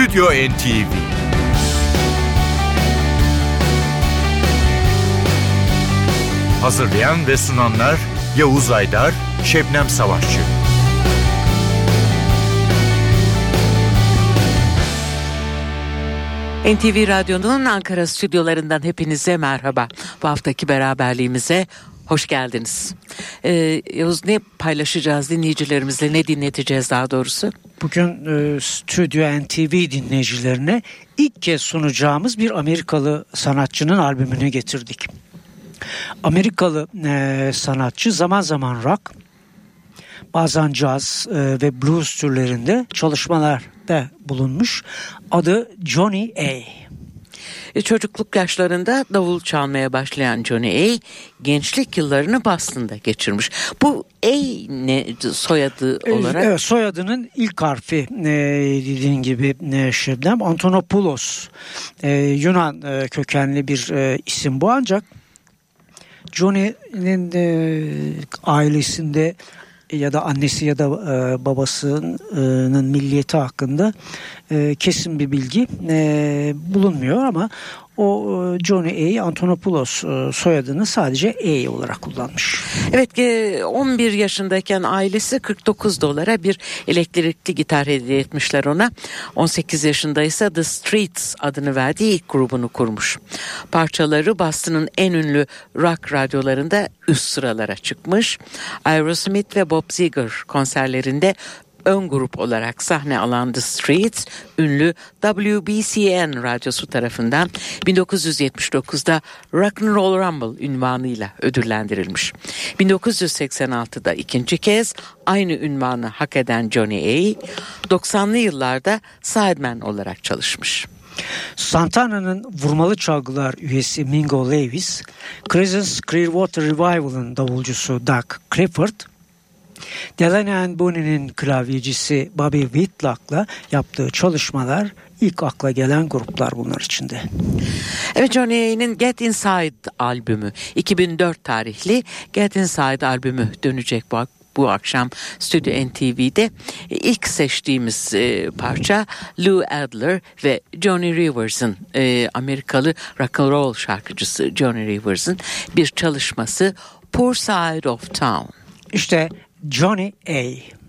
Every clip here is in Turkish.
Stüdyo NTV Hazırlayan ve sunanlar Yavuz Aydar, Şebnem Savaşçı. NTV Radyo'nun Ankara stüdyolarından hepinize merhaba. Bu haftaki beraberliğimize hoş geldiniz. Ee, Yavuz ne paylaşacağız dinleyicilerimizle, ne dinleteceğiz daha doğrusu? Bugün e, Stüdyo NTV dinleyicilerine ilk kez sunacağımız bir Amerikalı sanatçının albümünü getirdik. Amerikalı e, sanatçı zaman zaman rock, bazen caz e, ve blues türlerinde çalışmalarda bulunmuş. Adı Johnny A. E, çocukluk yaşlarında davul çalmaya başlayan Johnny A gençlik yıllarını Boston'da geçirmiş. Bu A ne soyadı E, olarak? Evet, soyadının ilk harfi e, dediğin gibi e, Şebnem Antonopoulos e, Yunan e, kökenli bir e, isim bu ancak Johnny'nin e, ailesinde ya da annesi ya da e, babasının milliyeti hakkında e, kesin bir bilgi e, bulunmuyor ama o e, Johnny A. Antonopoulos e, soyadını sadece A olarak kullanmış. Evet e, 11 yaşındayken ailesi 49 dolara bir elektrikli gitar hediye etmişler ona. 18 yaşında ise The Streets adını verdiği ilk grubunu kurmuş. Parçaları Boston'ın en ünlü rock radyolarında üst sıralara çıkmış. Aerosmith ve Bob Seger konserlerinde ön grup olarak sahne alan The Streets, ünlü WBCN radyosu tarafından 1979'da Rock and Roll Rumble ünvanıyla ödüllendirilmiş. 1986'da ikinci kez aynı ünvanı hak eden Johnny A, 90'lı yıllarda sideman olarak çalışmış. Santana'nın vurmalı çalgılar üyesi Mingo Lewis, Creedence Clearwater Revival'ın davulcusu Doug Clifford, Delaney and Bonnie'nin klavyecisi Bobby Whitlock'la yaptığı çalışmalar ilk akla gelen gruplar bunlar içinde. Evet Johnny A'nin Get Inside albümü 2004 tarihli Get Inside albümü dönecek bu bu akşam Stüdyo NTV'de ilk seçtiğimiz e, parça Lou Adler ve Johnny Rivers'ın e, Amerikalı rock and roll şarkıcısı Johnny Rivers'ın bir çalışması Poor Side of Town. İşte Johnny A.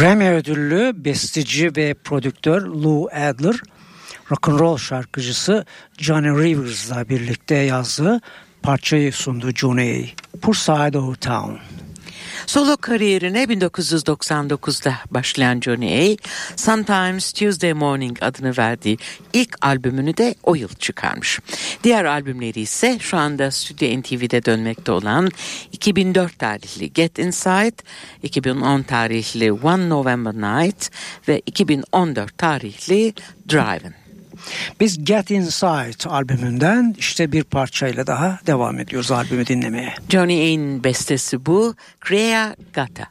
Grammy ödüllü besteci ve prodüktör Lou Adler, rock'n'roll şarkıcısı Johnny Rivers'la birlikte yazdığı parçayı sundu Johnny Poor Side of Town. Solo kariyerine 1999'da başlayan Johnny A, Sometimes Tuesday Morning adını verdiği ilk albümünü de o yıl çıkarmış. Diğer albümleri ise şu anda Stüdyo NTV'de dönmekte olan 2004 tarihli Get Inside, 2010 tarihli One November Night ve 2014 tarihli Driving. Biz Get Inside albümünden işte bir parçayla daha devam ediyoruz albümü dinlemeye. Johnny A'nin bestesi bu, Crea Gata.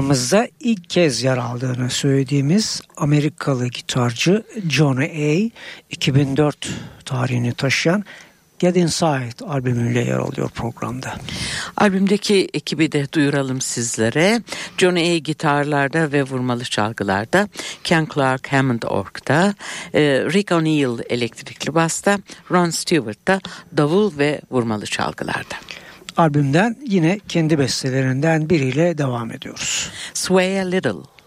Programımızda ilk kez yer aldığını söylediğimiz Amerikalı gitarcı Johnny A. 2004 tarihini taşıyan Get Inside albümüyle yer alıyor programda. Albümdeki ekibi de duyuralım sizlere. Johnny A. gitarlarda ve vurmalı çalgılarda, Ken Clark Hammond Org'da, e, Rick O'Neill elektrikli basta, Ron Stewart da davul ve vurmalı çalgılarda. Albümden yine kendi bestelerinden biriyle devam ediyoruz. Sway a Little.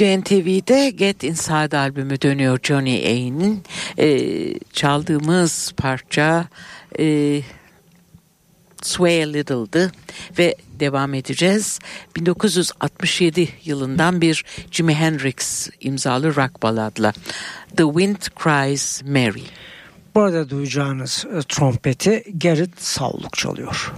Stüdyo NTV'de Get Inside albümü dönüyor Johnny Ain'in. Ee, çaldığımız parça e, Sway a Little'dı ve devam edeceğiz. 1967 yılından bir Jimi Hendrix imzalı rock baladla The Wind Cries Mary. Burada duyacağınız e, trompeti Gerrit Savluk çalıyor.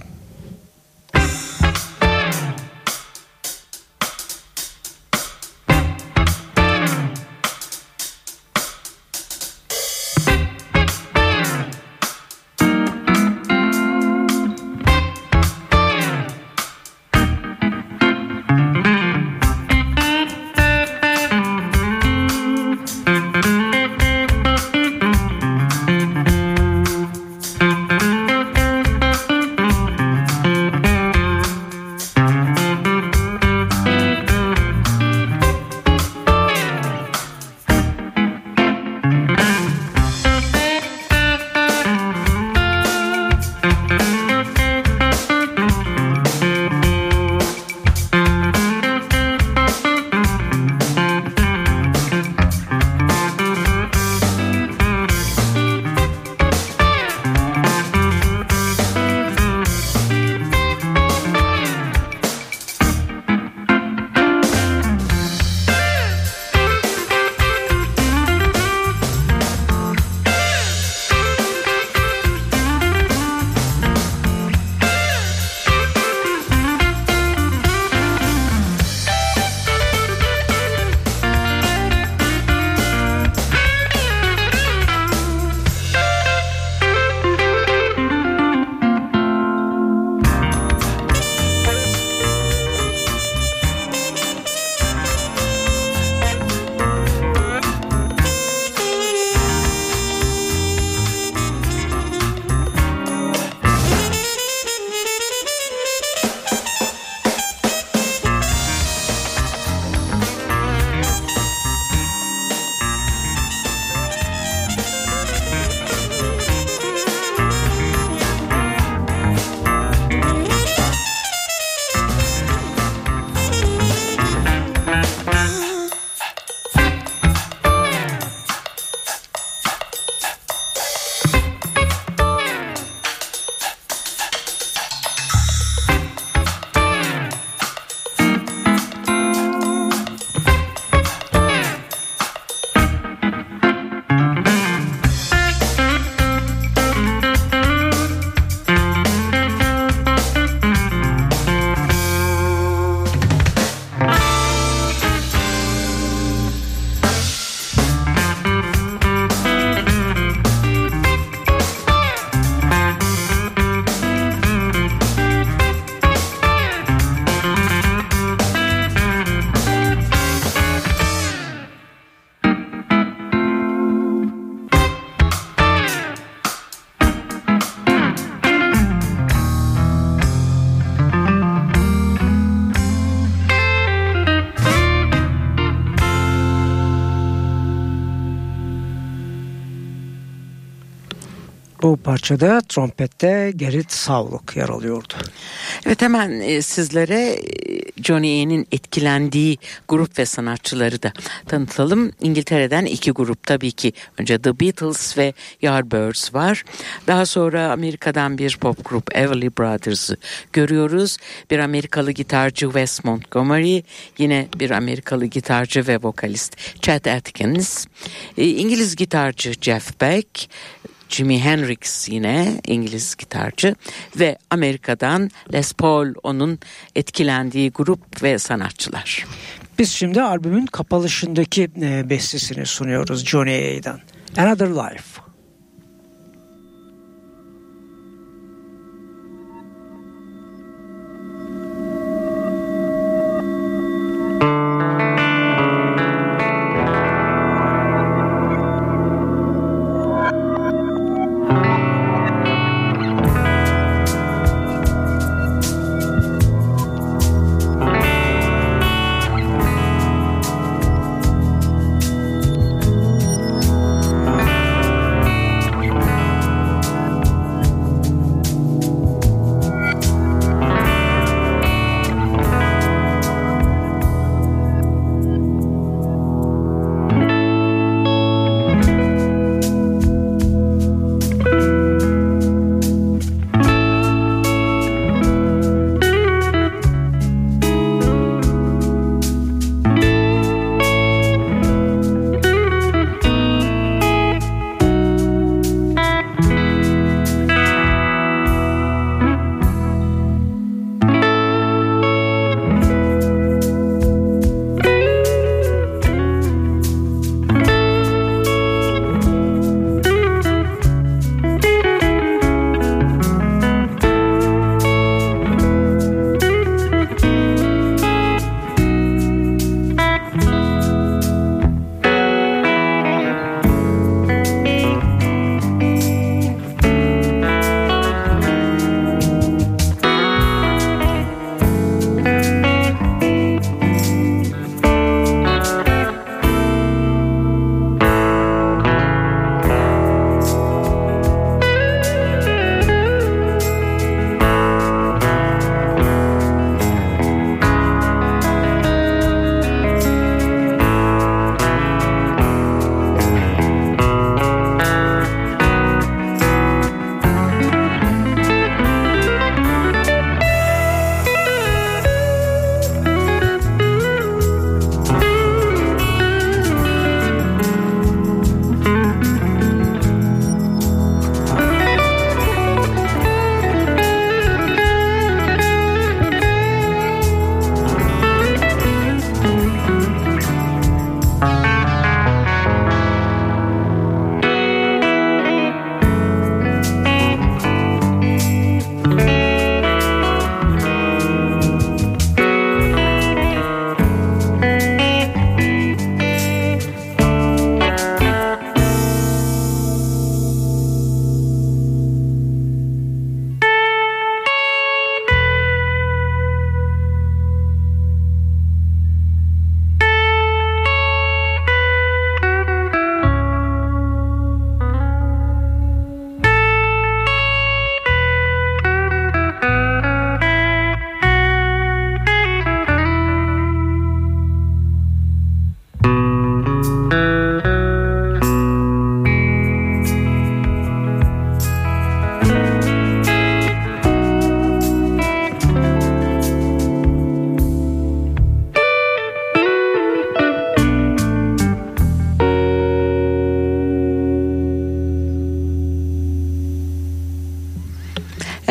Parçada trompette Gerrit Savluk yer alıyordu. Evet hemen e, sizlere e, Johnny Y'nin etkilendiği grup ve sanatçıları da tanıtalım. İngiltere'den iki grup tabii ki. Önce The Beatles ve Yardbirds var. Daha sonra Amerika'dan bir pop grup Everly Brothers'ı görüyoruz. Bir Amerikalı gitarcı Wes Montgomery. Yine bir Amerikalı gitarcı ve vokalist Chet Atkins. E, İngiliz gitarcı Jeff Beck. Jimi Hendrix yine İngiliz gitarcı ve Amerika'dan Les Paul onun etkilendiği grup ve sanatçılar. Biz şimdi albümün kapalışındaki e, bestesini sunuyoruz Johnny A'dan. Another Life.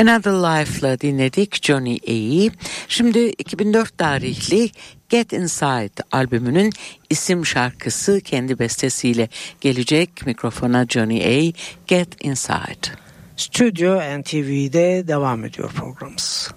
Another Life'la dinledik Johnny A'yi. Şimdi 2004 tarihli Get Inside albümünün isim şarkısı kendi bestesiyle gelecek mikrofona Johnny A. Get Inside. Stüdyo NTV'de devam ediyor programımız.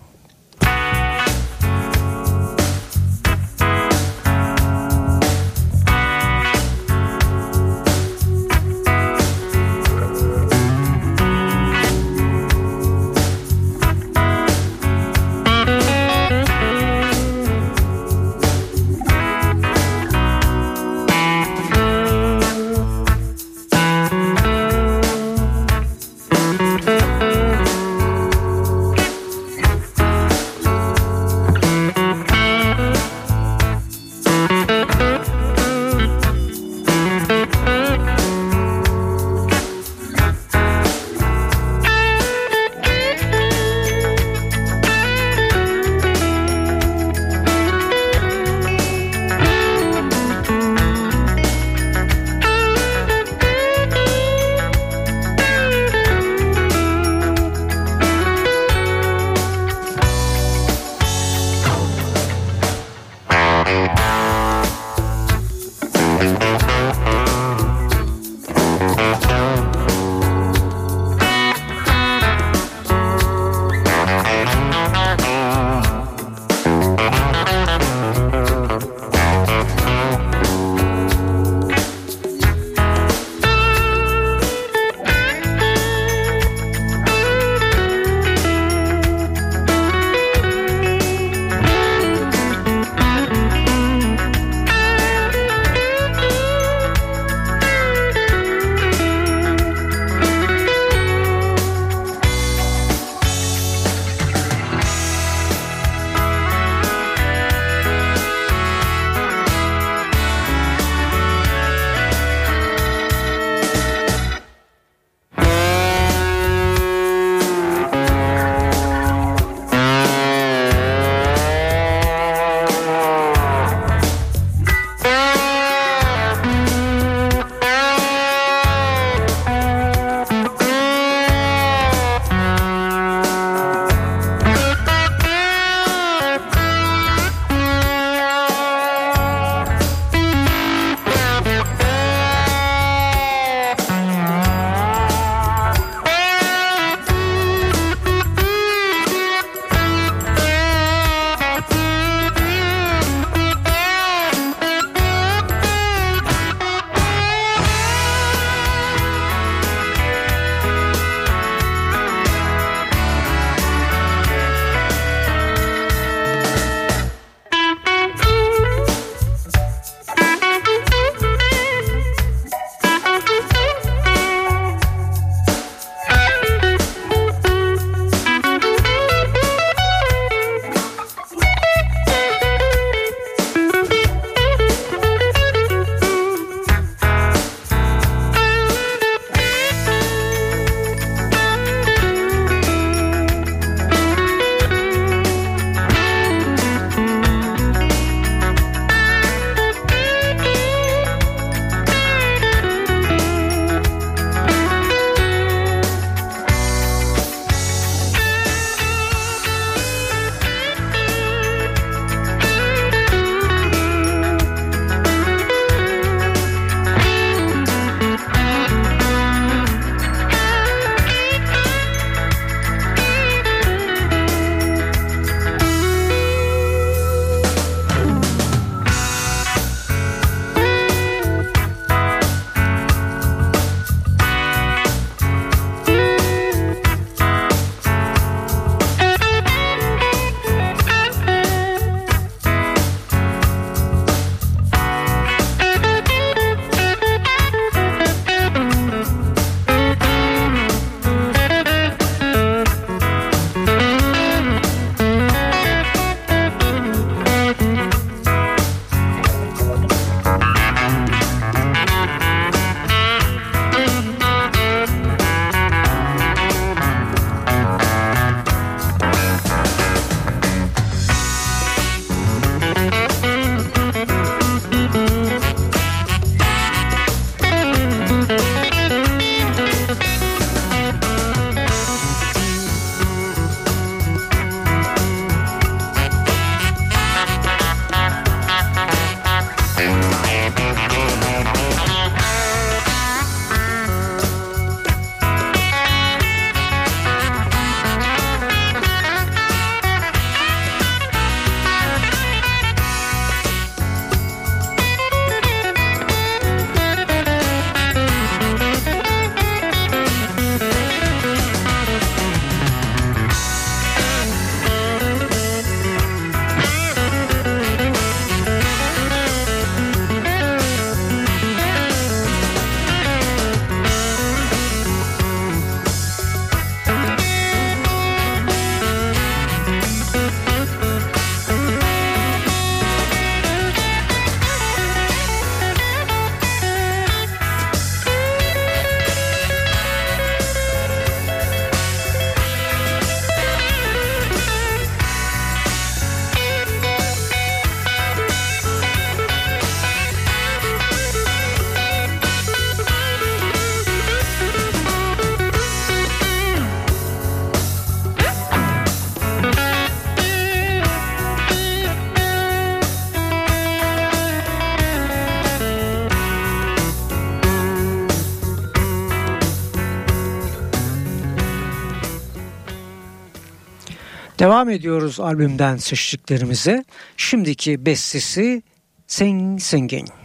Devam ediyoruz albümden seçtiklerimize. Şimdiki bestesi Sing Singing.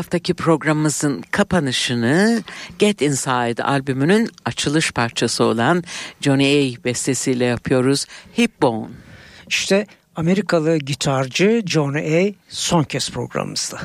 Haftaki programımızın kapanışını Get Inside albümünün açılış parçası olan Johnny A bestesiyle yapıyoruz. Hip Bone. İşte Amerikalı gitarcı Johnny A son kez programımızda.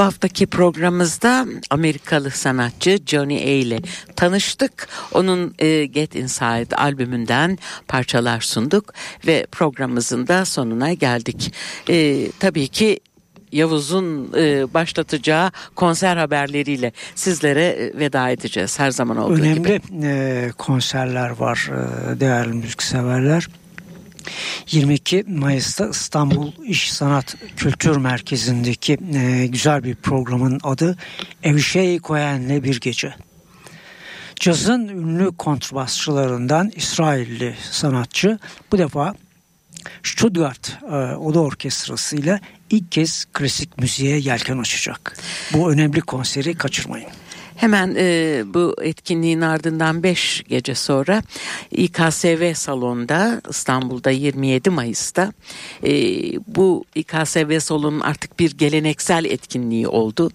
Bu haftaki programımızda Amerikalı sanatçı Johnny A ile tanıştık. Onun e, Get Inside albümünden parçalar sunduk ve programımızın da sonuna geldik. E, tabii ki Yavuz'un e, başlatacağı konser haberleriyle sizlere e, veda edeceğiz her zaman olduğu Önemli gibi. e, konserler var e, değerli müzikseverler. 22 Mayıs'ta İstanbul İş Sanat Kültür Merkezi'ndeki e, güzel bir programın adı Evşey Koyen'le Bir Gece. Cazın ünlü kontrbasçılarından İsrailli sanatçı bu defa Stuttgart e, Oda Orkestrası ile ilk kez klasik müziğe yelken açacak. Bu önemli konseri kaçırmayın. Hemen e, bu etkinliğin ardından 5 gece sonra İKSV salonda İstanbul'da 27 Mayıs'ta e, bu İKSV salonun artık bir geleneksel etkinliği oldu.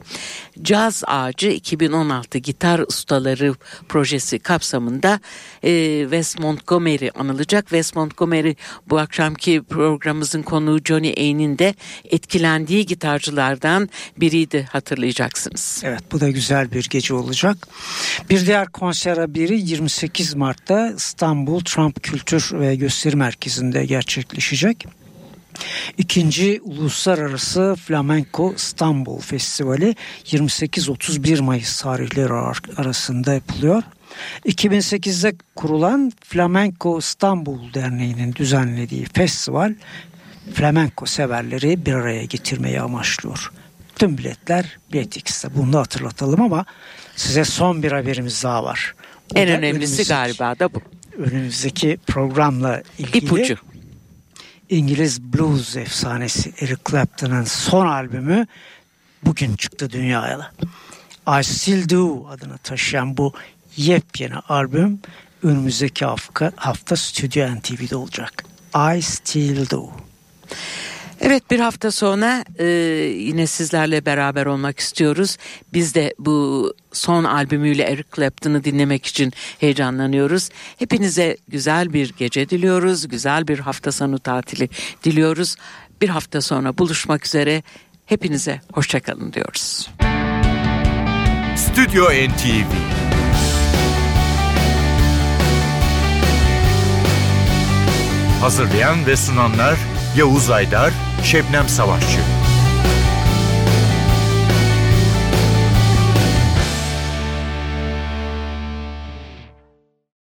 Caz Ağacı 2016 Gitar Ustaları projesi kapsamında e, Wes Montgomery anılacak. Wes Montgomery bu akşamki programımızın konuğu Johnny Ain'in de etkilendiği gitarcılardan biriydi hatırlayacaksınız. Evet bu da güzel bir gece olacak. Bir diğer konser haberi 28 Mart'ta İstanbul Trump Kültür ve Gösteri Merkezi'nde gerçekleşecek. İkinci Uluslararası Flamenco İstanbul Festivali 28-31 Mayıs tarihleri arasında yapılıyor. 2008'de kurulan Flamenco İstanbul Derneği'nin düzenlediği festival flamenco severleri bir araya getirmeyi amaçlıyor. Tüm biletler Bilet X'te. Bunu da hatırlatalım ama size son bir haberimiz daha var. O en önemlisi galiba da bu. Önümüzdeki programla ilgili İpucu. İngiliz blues efsanesi Eric Clapton'ın son albümü bugün çıktı dünyaya. I Still Do adını taşıyan bu yepyeni albüm önümüzdeki hafta, hafta Stüdyo NTV'de olacak. I Still Do. Evet bir hafta sonra e, yine sizlerle beraber olmak istiyoruz. Biz de bu son albümüyle Eric Clapton'ı dinlemek için heyecanlanıyoruz. Hepinize güzel bir gece diliyoruz. Güzel bir hafta sonu tatili diliyoruz. Bir hafta sonra buluşmak üzere. Hepinize hoşçakalın diyoruz. Stüdyo NTV Hazırlayan ve sunanlar Yavuz Aydar, Şebnem Savaşçı.